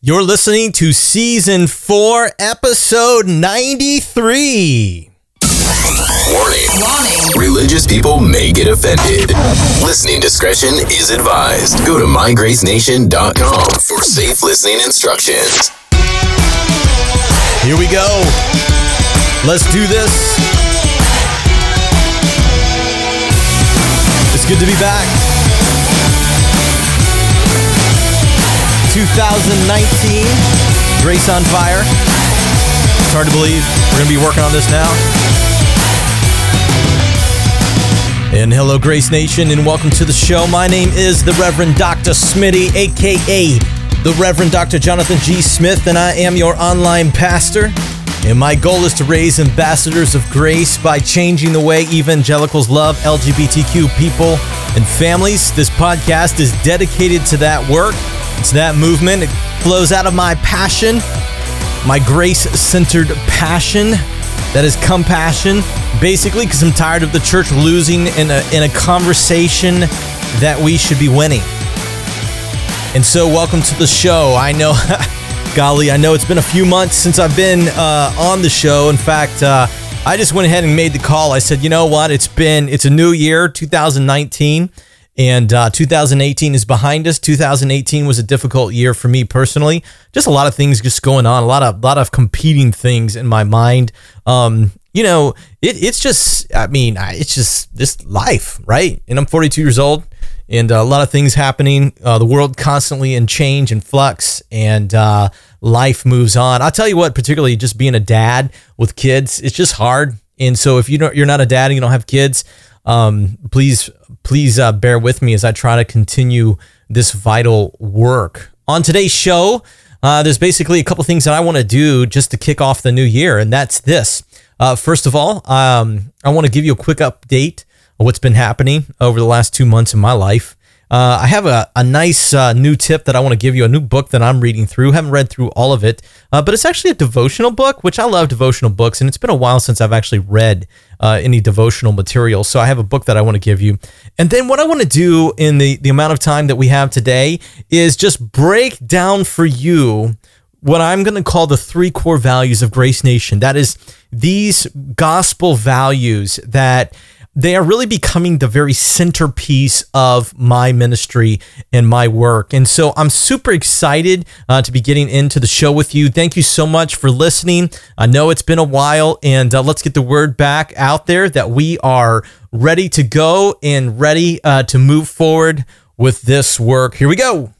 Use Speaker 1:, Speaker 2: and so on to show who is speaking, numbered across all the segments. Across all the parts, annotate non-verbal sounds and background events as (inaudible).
Speaker 1: You're listening to season four, episode 93.
Speaker 2: Warning. Warning. Religious people may get offended. Listening discretion is advised. Go to mygracenation.com for safe listening instructions.
Speaker 1: Here we go. Let's do this. It's good to be back. 2019, Grace on Fire. It's hard to believe. We're going to be working on this now. And hello, Grace Nation, and welcome to the show. My name is the Reverend Dr. Smitty, aka the Reverend Dr. Jonathan G. Smith, and I am your online pastor. And my goal is to raise ambassadors of grace by changing the way evangelicals love LGBTQ people and families. This podcast is dedicated to that work. It's that movement. It flows out of my passion, my grace centered passion. That is compassion, basically, because I'm tired of the church losing in a, in a conversation that we should be winning. And so, welcome to the show. I know, (laughs) golly, I know it's been a few months since I've been uh, on the show. In fact, uh, I just went ahead and made the call. I said, you know what? It's been, it's a new year, 2019. And uh, 2018 is behind us. 2018 was a difficult year for me personally. Just a lot of things just going on, a lot of lot of competing things in my mind. Um, you know, it, it's just, I mean, it's just this life, right? And I'm 42 years old, and a lot of things happening. Uh, the world constantly in change and flux, and uh, life moves on. I'll tell you what, particularly just being a dad with kids, it's just hard. And so if you don't, you're not a dad and you don't have kids, um, please please uh, bear with me as I try to continue this vital work. On today's show, uh, there's basically a couple things that I want to do just to kick off the new year, and that's this. Uh, first of all, um, I want to give you a quick update of what's been happening over the last two months in my life. Uh, I have a, a nice uh, new tip that I want to give you, a new book that I'm reading through. Haven't read through all of it, uh, but it's actually a devotional book, which I love devotional books, and it's been a while since I've actually read uh, any devotional material. So I have a book that I want to give you. And then what I want to do in the, the amount of time that we have today is just break down for you what I'm going to call the three core values of Grace Nation. That is these gospel values that they are really becoming the very centerpiece of my ministry and my work. And so I'm super excited uh, to be getting into the show with you. Thank you so much for listening. I know it's been a while, and uh, let's get the word back out there that we are ready to go and ready uh, to move forward with this work. Here we go.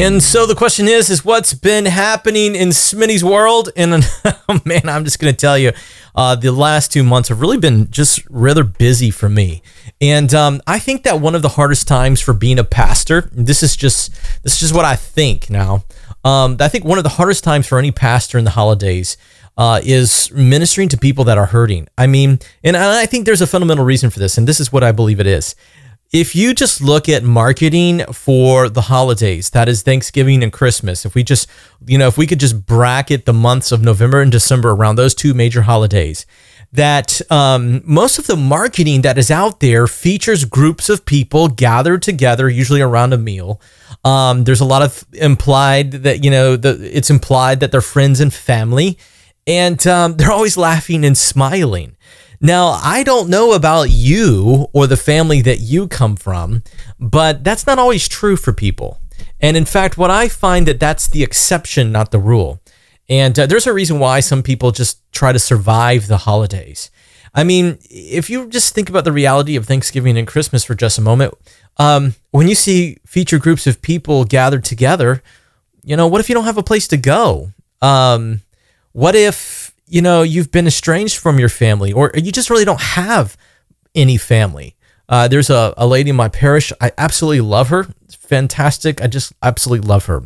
Speaker 1: And so the question is, is what's been happening in Smitty's world? And (laughs) oh man, I'm just going to tell you, uh, the last two months have really been just rather busy for me. And um, I think that one of the hardest times for being a pastor, this is just this is just what I think now. Um, I think one of the hardest times for any pastor in the holidays uh, is ministering to people that are hurting. I mean, and I think there's a fundamental reason for this, and this is what I believe it is if you just look at marketing for the holidays, that is Thanksgiving and Christmas, if we just, you know, if we could just bracket the months of November and December around those two major holidays, that um, most of the marketing that is out there features groups of people gathered together, usually around a meal. Um, there's a lot of implied that, you know, the, it's implied that they're friends and family, and um, they're always laughing and smiling. Now, I don't know about you or the family that you come from, but that's not always true for people. And in fact, what I find that that's the exception, not the rule. And uh, there's a reason why some people just try to survive the holidays. I mean, if you just think about the reality of Thanksgiving and Christmas for just a moment, um, when you see feature groups of people gathered together, you know, what if you don't have a place to go? Um, what if you know, you've been estranged from your family or you just really don't have any family. Uh, there's a, a lady in my parish. I absolutely love her. It's fantastic. I just absolutely love her.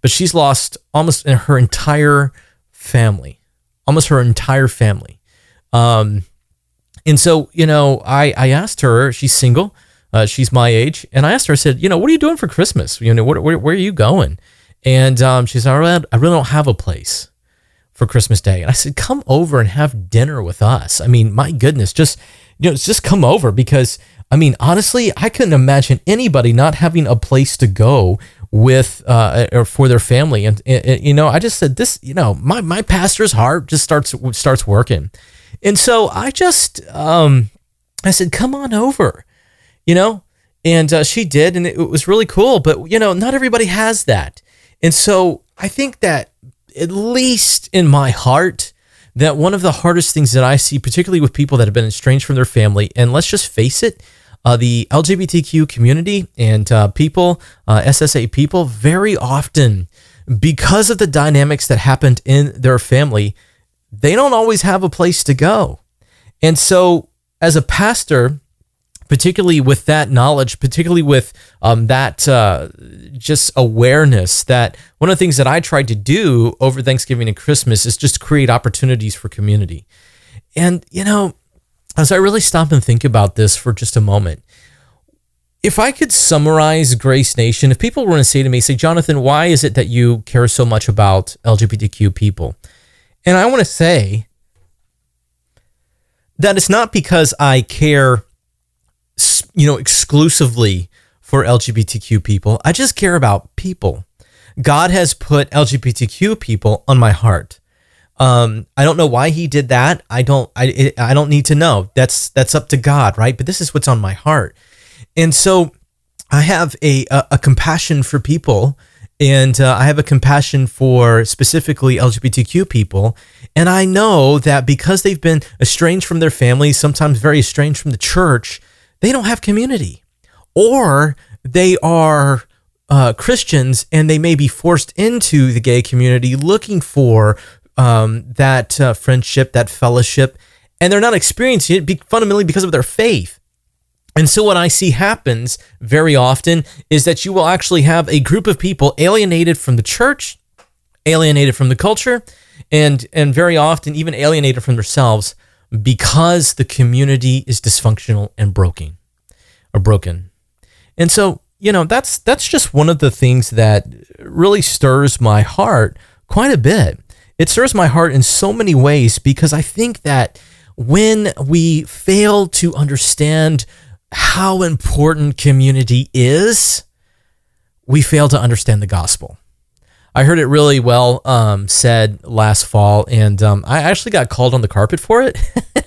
Speaker 1: But she's lost almost her entire family, almost her entire family. Um, and so, you know, I, I asked her, she's single, uh, she's my age. And I asked her, I said, you know, what are you doing for Christmas? You know, where, where, where are you going? And um, she said, I really, I really don't have a place for Christmas Day. And I said, come over and have dinner with us. I mean, my goodness, just, you know, just come over because, I mean, honestly, I couldn't imagine anybody not having a place to go with uh, or for their family. And, and, you know, I just said this, you know, my, my pastor's heart just starts, starts working. And so I just, um, I said, come on over, you know, and uh, she did. And it, it was really cool. But, you know, not everybody has that. And so I think that at least in my heart, that one of the hardest things that I see, particularly with people that have been estranged from their family, and let's just face it, uh, the LGBTQ community and uh, people, uh, SSA people, very often, because of the dynamics that happened in their family, they don't always have a place to go. And so, as a pastor, particularly with that knowledge, particularly with um, that uh, just awareness that one of the things that I tried to do over Thanksgiving and Christmas is just create opportunities for community. And, you know, as I really stop and think about this for just a moment, if I could summarize Grace Nation, if people were to say to me, say, Jonathan, why is it that you care so much about LGBTQ people? And I want to say that it's not because I care you know, exclusively for LGBTQ people. I just care about people. God has put LGBTQ people on my heart. Um, I don't know why he did that. I don't. I. I don't need to know. That's that's up to God, right? But this is what's on my heart, and so I have a a, a compassion for people, and uh, I have a compassion for specifically LGBTQ people, and I know that because they've been estranged from their families, sometimes very estranged from the church, they don't have community, or they are uh, Christians and they may be forced into the gay community looking for um, that uh, friendship, that fellowship, and they're not experiencing it be- fundamentally because of their faith. And so, what I see happens very often is that you will actually have a group of people alienated from the church, alienated from the culture, and and very often even alienated from themselves because the community is dysfunctional and broken or broken. And so, you know, that's that's just one of the things that really stirs my heart quite a bit. It stirs my heart in so many ways because I think that when we fail to understand how important community is, we fail to understand the gospel. I heard it really well um, said last fall, and um, I actually got called on the carpet for it,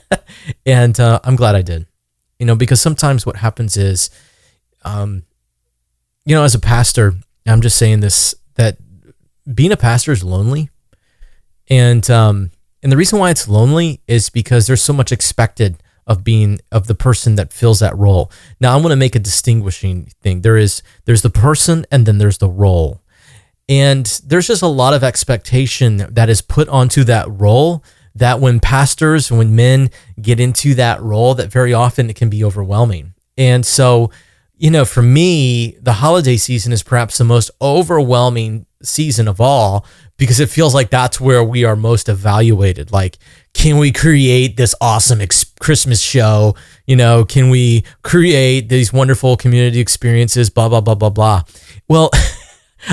Speaker 1: (laughs) and uh, I'm glad I did. You know, because sometimes what happens is, um, you know, as a pastor, I'm just saying this that being a pastor is lonely, and um, and the reason why it's lonely is because there's so much expected of being of the person that fills that role. Now I want to make a distinguishing thing. There is there's the person and then there's the role. And there's just a lot of expectation that is put onto that role that when pastors, when men get into that role, that very often it can be overwhelming. And so, you know, for me, the holiday season is perhaps the most overwhelming season of all because it feels like that's where we are most evaluated. Like, can we create this awesome ex- Christmas show? You know, can we create these wonderful community experiences? Blah, blah, blah, blah, blah. Well, (laughs)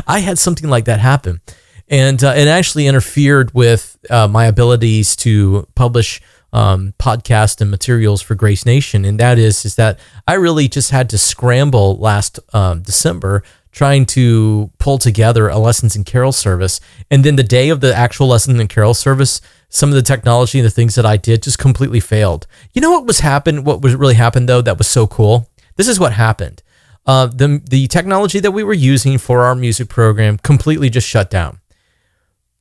Speaker 1: I had something like that happen. And uh, it actually interfered with uh, my abilities to publish um, podcast and materials for Grace Nation. And that is, is that I really just had to scramble last um, December trying to pull together a lessons and carol service. And then the day of the actual lesson and carol service, some of the technology and the things that I did just completely failed. You know what was happened? What was really happened though? That was so cool. This is what happened uh, the the technology that we were using for our music program completely just shut down.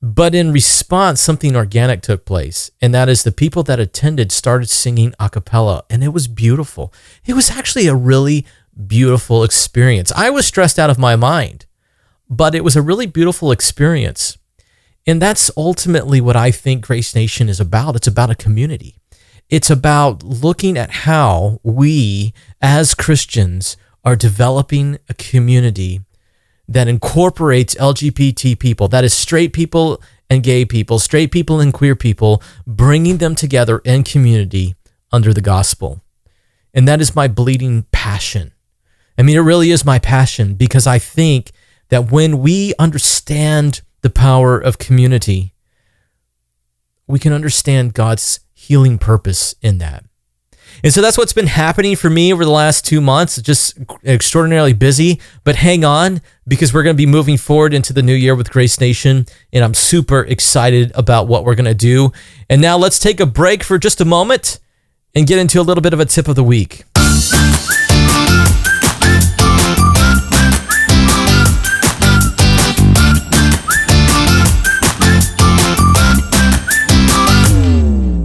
Speaker 1: But in response, something organic took place, and that is the people that attended started singing a cappella, and it was beautiful. It was actually a really beautiful experience. I was stressed out of my mind, but it was a really beautiful experience. And that's ultimately what I think Grace Nation is about. It's about a community. It's about looking at how we as Christians are developing a community that incorporates LGBT people, that is straight people and gay people, straight people and queer people, bringing them together in community under the gospel. And that is my bleeding passion. I mean, it really is my passion because I think that when we understand the power of community, we can understand God's healing purpose in that. And so that's what's been happening for me over the last two months. Just extraordinarily busy, but hang on because we're going to be moving forward into the new year with Grace Nation. And I'm super excited about what we're going to do. And now let's take a break for just a moment and get into a little bit of a tip of the week.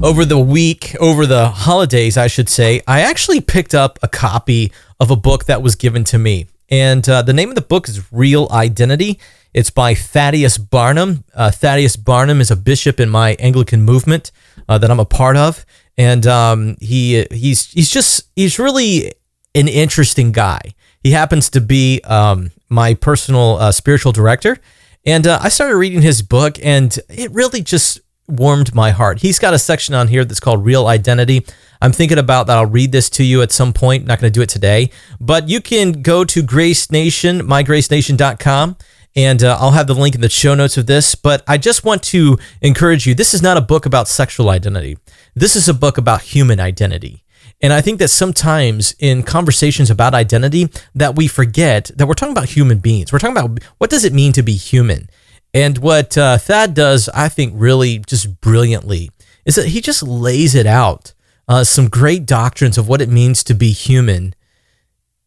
Speaker 1: Over the week, over the holidays, I should say, I actually picked up a copy of a book that was given to me. And uh, the name of the book is Real Identity. It's by Thaddeus Barnum. Uh, Thaddeus Barnum is a bishop in my Anglican movement uh, that I'm a part of, and um, he he's he's just he's really an interesting guy. He happens to be um, my personal uh, spiritual director, and uh, I started reading his book, and it really just warmed my heart. He's got a section on here that's called Real Identity. I'm thinking about that. I'll read this to you at some point. I'm not going to do it today, but you can go to Grace Nation, mygracenation.com, and uh, I'll have the link in the show notes of this. But I just want to encourage you this is not a book about sexual identity, this is a book about human identity. And I think that sometimes in conversations about identity that we forget that we're talking about human beings. We're talking about what does it mean to be human? And what uh, Thad does, I think, really just brilliantly is that he just lays it out uh, some great doctrines of what it means to be human.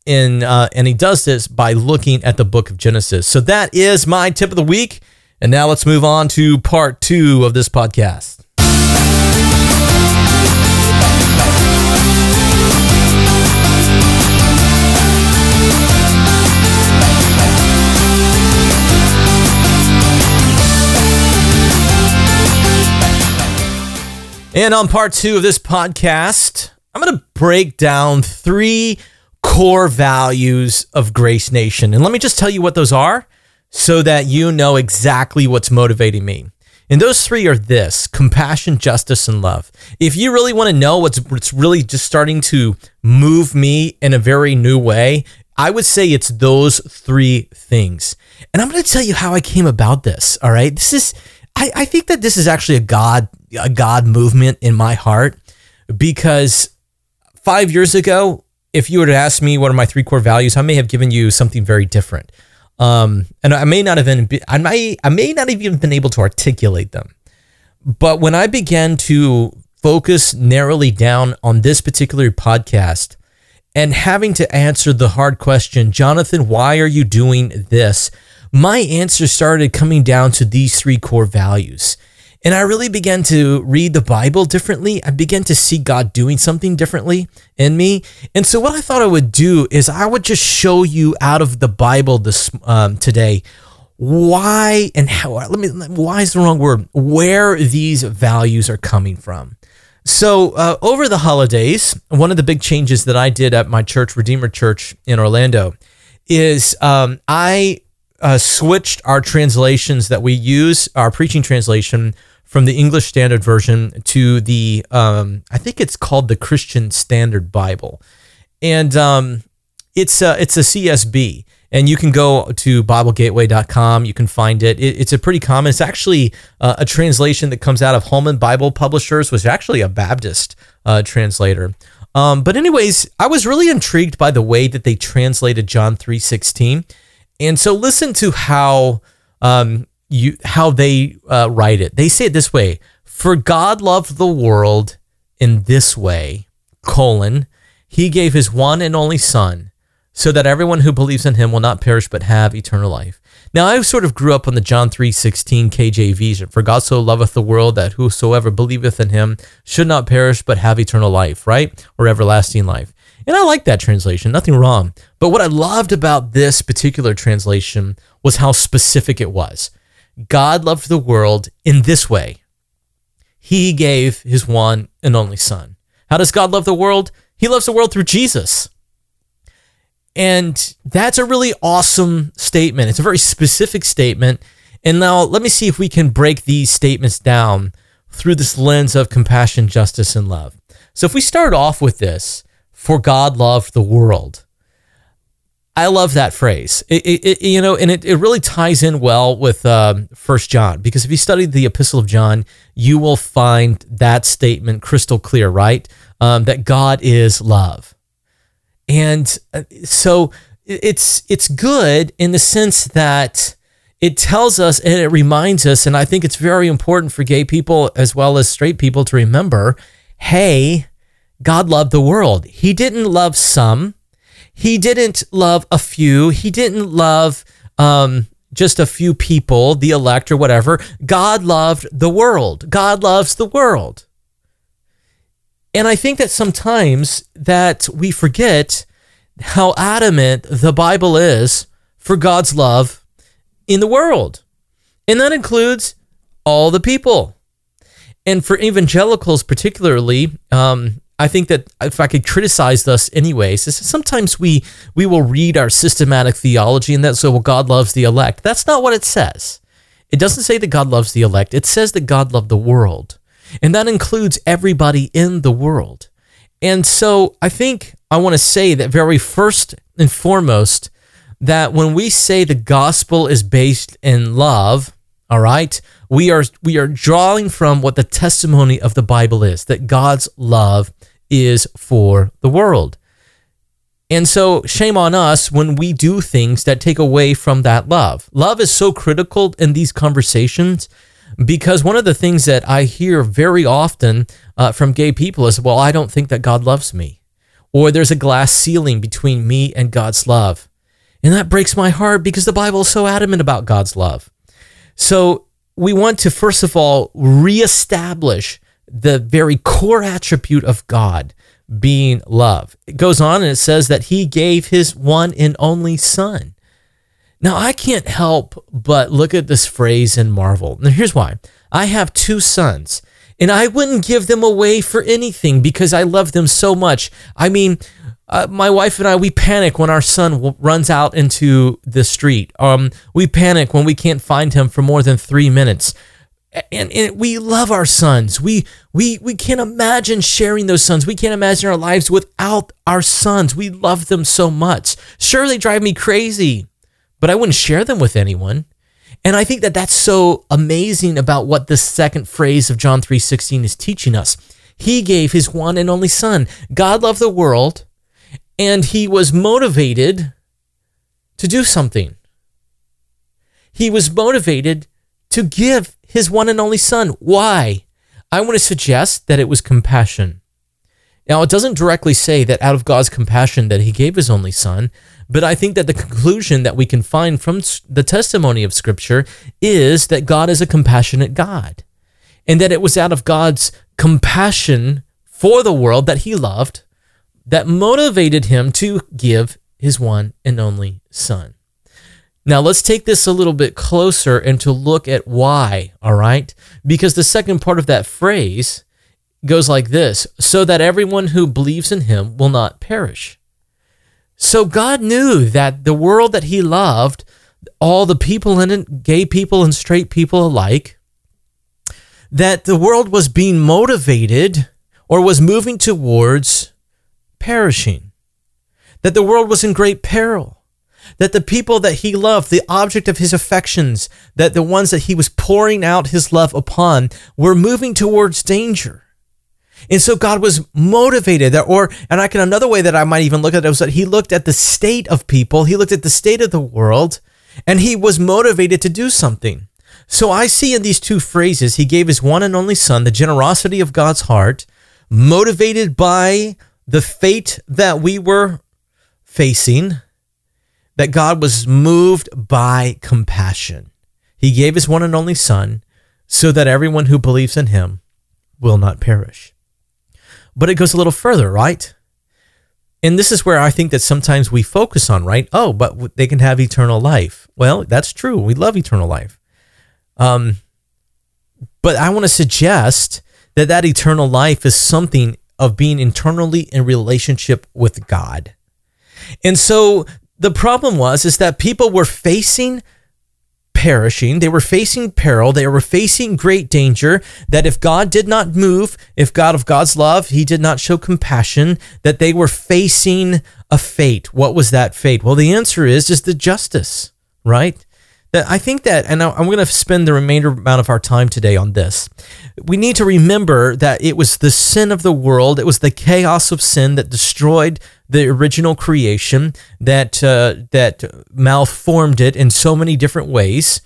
Speaker 1: In, uh, and he does this by looking at the book of Genesis. So that is my tip of the week. And now let's move on to part two of this podcast. And on part two of this podcast, I'm going to break down three core values of Grace Nation. And let me just tell you what those are so that you know exactly what's motivating me. And those three are this compassion, justice, and love. If you really want to know what's, what's really just starting to move me in a very new way, I would say it's those three things. And I'm going to tell you how I came about this. All right. This is, I, I think that this is actually a God a God movement in my heart because five years ago, if you were to ask me what are my three core values, I may have given you something very different. Um, and I may not have been, I may, I may not have even been able to articulate them. But when I began to focus narrowly down on this particular podcast and having to answer the hard question, Jonathan, why are you doing this? My answer started coming down to these three core values. And I really began to read the Bible differently. I began to see God doing something differently in me. And so, what I thought I would do is I would just show you out of the Bible this um, today why and how. Let me. Why is the wrong word? Where these values are coming from. So, uh, over the holidays, one of the big changes that I did at my church, Redeemer Church in Orlando, is um, I uh, switched our translations that we use, our preaching translation, from the English Standard Version to the, um, I think it's called the Christian Standard Bible, and um, it's a, it's a CSB. And you can go to BibleGateway.com. You can find it. it it's a pretty common. It's actually uh, a translation that comes out of Holman Bible Publishers, which is actually a Baptist uh, translator. Um, but anyways, I was really intrigued by the way that they translated John three sixteen and so listen to how um, you how they uh, write it. They say it this way: "For God loved the world in this way: colon, He gave His one and only Son, so that everyone who believes in Him will not perish but have eternal life." Now, I sort of grew up on the John three sixteen KJV. Version: For God so loveth the world that whosoever believeth in Him should not perish but have eternal life, right, or everlasting life. And I like that translation, nothing wrong. But what I loved about this particular translation was how specific it was. God loved the world in this way He gave His one and only Son. How does God love the world? He loves the world through Jesus. And that's a really awesome statement. It's a very specific statement. And now let me see if we can break these statements down through this lens of compassion, justice, and love. So if we start off with this, for God loved the world. I love that phrase. It, it, it, you know, and it, it really ties in well with um, First John because if you study the Epistle of John, you will find that statement crystal clear, right? Um, that God is love, and uh, so it's it's good in the sense that it tells us and it reminds us, and I think it's very important for gay people as well as straight people to remember. Hey, God loved the world. He didn't love some he didn't love a few. He didn't love um, just a few people, the elect or whatever. God loved the world. God loves the world. And I think that sometimes that we forget how adamant the Bible is for God's love in the world. And that includes all the people. And for evangelicals, particularly, um, I think that if I could criticize us anyways, is sometimes we we will read our systematic theology and that so well God loves the elect. That's not what it says. It doesn't say that God loves the elect. It says that God loved the world. And that includes everybody in the world. And so I think I want to say that very first and foremost that when we say the gospel is based in love, all right, we are we are drawing from what the testimony of the Bible is that God's love is for the world. And so, shame on us when we do things that take away from that love. Love is so critical in these conversations because one of the things that I hear very often uh, from gay people is, well, I don't think that God loves me. Or there's a glass ceiling between me and God's love. And that breaks my heart because the Bible is so adamant about God's love. So we want to, first of all, reestablish the very core attribute of God being love. It goes on and it says that he gave his one and only son. Now, I can't help but look at this phrase and marvel. Now, here's why I have two sons, and I wouldn't give them away for anything because I love them so much. I mean, uh, my wife and I, we panic when our son w- runs out into the street. Um, we panic when we can't find him for more than three minutes and, and we love our sons. We we we can't imagine sharing those sons. We can't imagine our lives without our sons. We love them so much. Sure, they drive me crazy, but I wouldn't share them with anyone. And I think that that's so amazing about what the second phrase of John 3:16 is teaching us. He gave his one and only son. God loved the world and he was motivated to do something. He was motivated to give his one and only son. Why? I want to suggest that it was compassion. Now, it doesn't directly say that out of God's compassion that he gave his only son, but I think that the conclusion that we can find from the testimony of Scripture is that God is a compassionate God, and that it was out of God's compassion for the world that he loved that motivated him to give his one and only son. Now, let's take this a little bit closer and to look at why, all right? Because the second part of that phrase goes like this so that everyone who believes in him will not perish. So, God knew that the world that he loved, all the people in it, gay people and straight people alike, that the world was being motivated or was moving towards perishing, that the world was in great peril that the people that he loved, the object of his affections, that the ones that he was pouring out his love upon, were moving towards danger. And so God was motivated, that, or, and I can, another way that I might even look at it was that he looked at the state of people, he looked at the state of the world, and he was motivated to do something. So I see in these two phrases, he gave his one and only son, the generosity of God's heart, motivated by the fate that we were facing, that God was moved by compassion. He gave his one and only Son so that everyone who believes in him will not perish. But it goes a little further, right? And this is where I think that sometimes we focus on, right? Oh, but they can have eternal life. Well, that's true. We love eternal life. Um, but I want to suggest that that eternal life is something of being internally in relationship with God. And so the problem was is that people were facing perishing they were facing peril they were facing great danger that if god did not move if god of god's love he did not show compassion that they were facing a fate. What was that fate? Well, the answer is is the justice, right? That I think that, and I'm going to spend the remainder amount of our time today on this. We need to remember that it was the sin of the world, it was the chaos of sin that destroyed the original creation, that uh, that malformed it in so many different ways.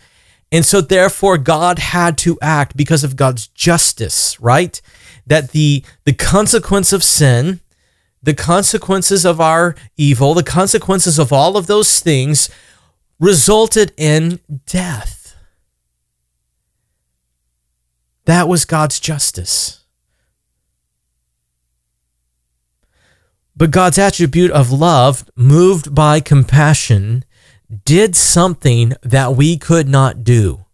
Speaker 1: And so, therefore, God had to act because of God's justice, right? That the, the consequence of sin, the consequences of our evil, the consequences of all of those things resulted in death. That was God's justice. But God's attribute of love, moved by compassion, did something that we could not do.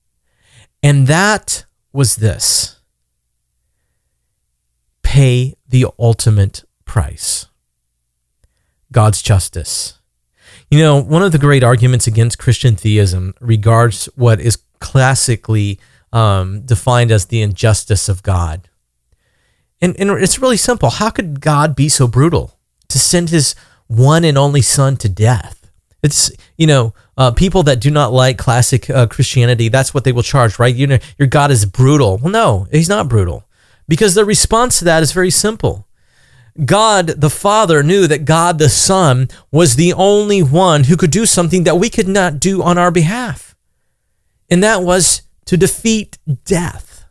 Speaker 1: And that was this pay the ultimate price God's justice. You know, one of the great arguments against Christian theism regards what is classically um, defined as the injustice of God. And, and it's really simple. How could God be so brutal to send his one and only son to death? It's you know uh, people that do not like classic uh, Christianity. That's what they will charge, right? You know, your God is brutal. Well, no, he's not brutal, because the response to that is very simple. God the Father knew that God the Son was the only one who could do something that we could not do on our behalf, and that was to defeat death,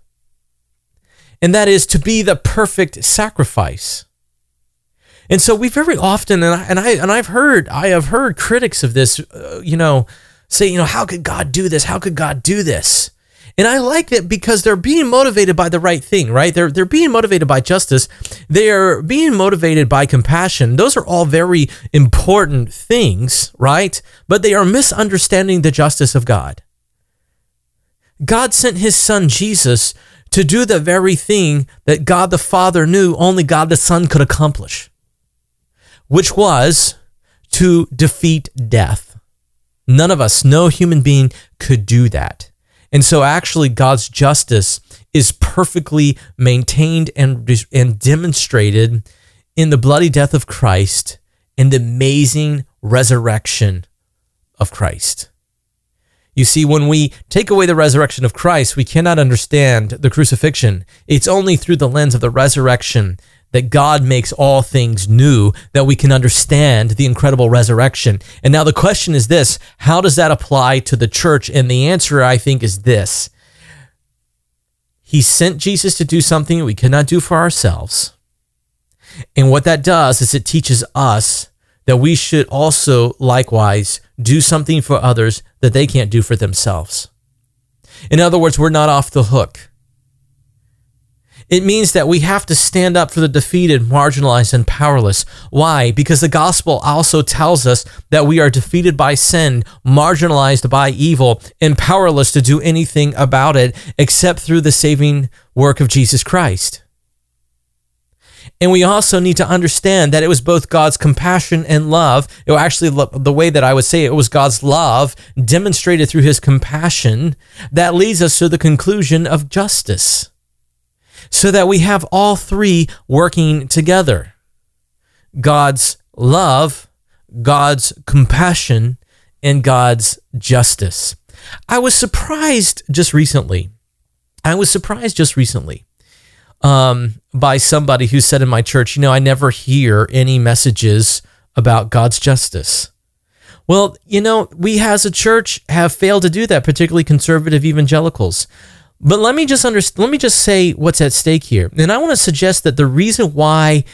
Speaker 1: and that is to be the perfect sacrifice. And so we very often, and I, and I and I've heard, I have heard critics of this, uh, you know, say, you know, how could God do this? How could God do this? And I like that because they're being motivated by the right thing, right? They're they're being motivated by justice. They are being motivated by compassion. Those are all very important things, right? But they are misunderstanding the justice of God. God sent his son Jesus to do the very thing that God the Father knew only God the Son could accomplish which was to defeat death. None of us, no human being could do that. And so, actually, God's justice is perfectly maintained and, and demonstrated in the bloody death of Christ and the amazing resurrection of Christ. You see, when we take away the resurrection of Christ, we cannot understand the crucifixion. It's only through the lens of the resurrection that God makes all things new, that we can understand the incredible resurrection. And now the question is this how does that apply to the church? And the answer, I think, is this He sent Jesus to do something we cannot do for ourselves. And what that does is it teaches us that we should also likewise do something for others that they can't do for themselves. In other words, we're not off the hook. It means that we have to stand up for the defeated, marginalized, and powerless. Why? Because the gospel also tells us that we are defeated by sin, marginalized by evil, and powerless to do anything about it except through the saving work of Jesus Christ. And we also need to understand that it was both God's compassion and love. It actually the way that I would say it, it was God's love demonstrated through his compassion that leads us to the conclusion of justice so that we have all three working together God's love, God's compassion, and God's justice. I was surprised just recently. I was surprised just recently um, by somebody who said in my church, you know, I never hear any messages about God's justice. Well, you know, we as a church have failed to do that, particularly conservative evangelicals. But let me just understand, let me just say what's at stake here. And I want to suggest that the reason why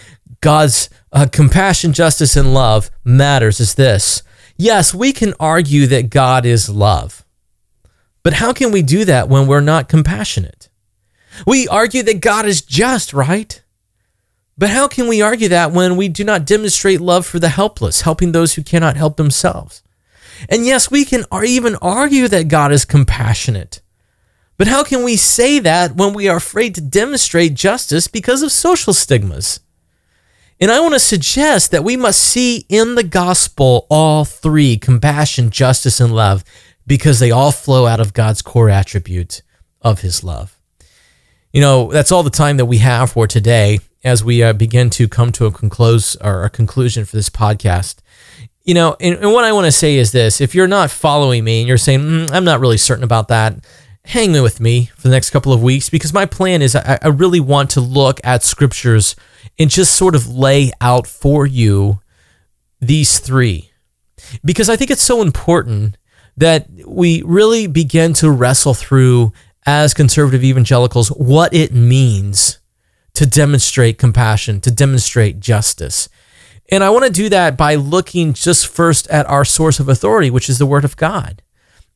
Speaker 1: God's uh, compassion, justice, and love matters is this. Yes, we can argue that God is love. But how can we do that when we're not compassionate? We argue that God is just, right? But how can we argue that when we do not demonstrate love for the helpless, helping those who cannot help themselves? And yes, we can even argue that God is compassionate. But how can we say that when we are afraid to demonstrate justice because of social stigmas? And I want to suggest that we must see in the gospel all three compassion, justice, and love because they all flow out of God's core attribute of his love. You know, that's all the time that we have for today. as we uh, begin to come to a conclose or a conclusion for this podcast. You know, and, and what I want to say is this: if you're not following me and you're saying mm, I'm not really certain about that, hang with me for the next couple of weeks because my plan is I, I really want to look at scriptures and just sort of lay out for you these three because I think it's so important that we really begin to wrestle through as conservative evangelicals what it means to demonstrate compassion, to demonstrate justice. And I want to do that by looking just first at our source of authority, which is the Word of God.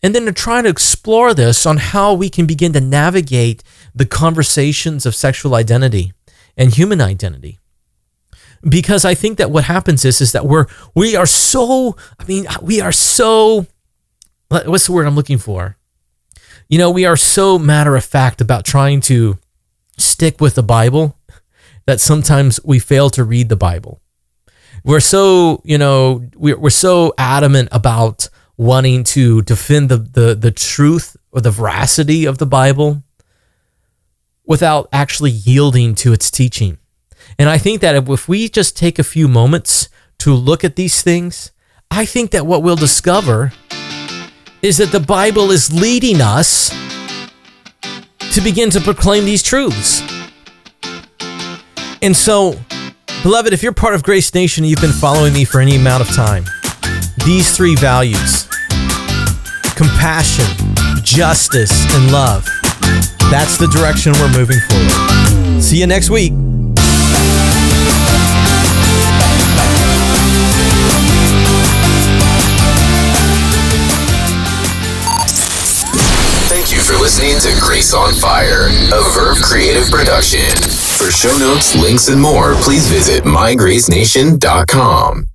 Speaker 1: And then to try to explore this on how we can begin to navigate the conversations of sexual identity and human identity. Because I think that what happens is, is that we're we are so, I mean, we are so what's the word I'm looking for? You know, we are so matter of fact about trying to stick with the Bible that sometimes we fail to read the Bible. We're so, you know, we're, we're so adamant about wanting to defend the, the, the truth or the veracity of the Bible without actually yielding to its teaching. And I think that if we just take a few moments to look at these things, I think that what we'll discover is that the Bible is leading us to begin to proclaim these truths. And so, beloved, if you're part of Grace Nation and you've been following me for any amount of time, these three values compassion, justice, and love that's the direction we're moving forward. See you next week.
Speaker 2: Thank you for listening to Grace on Fire, a Verve creative production. For show notes, links, and more, please visit mygracenation.com.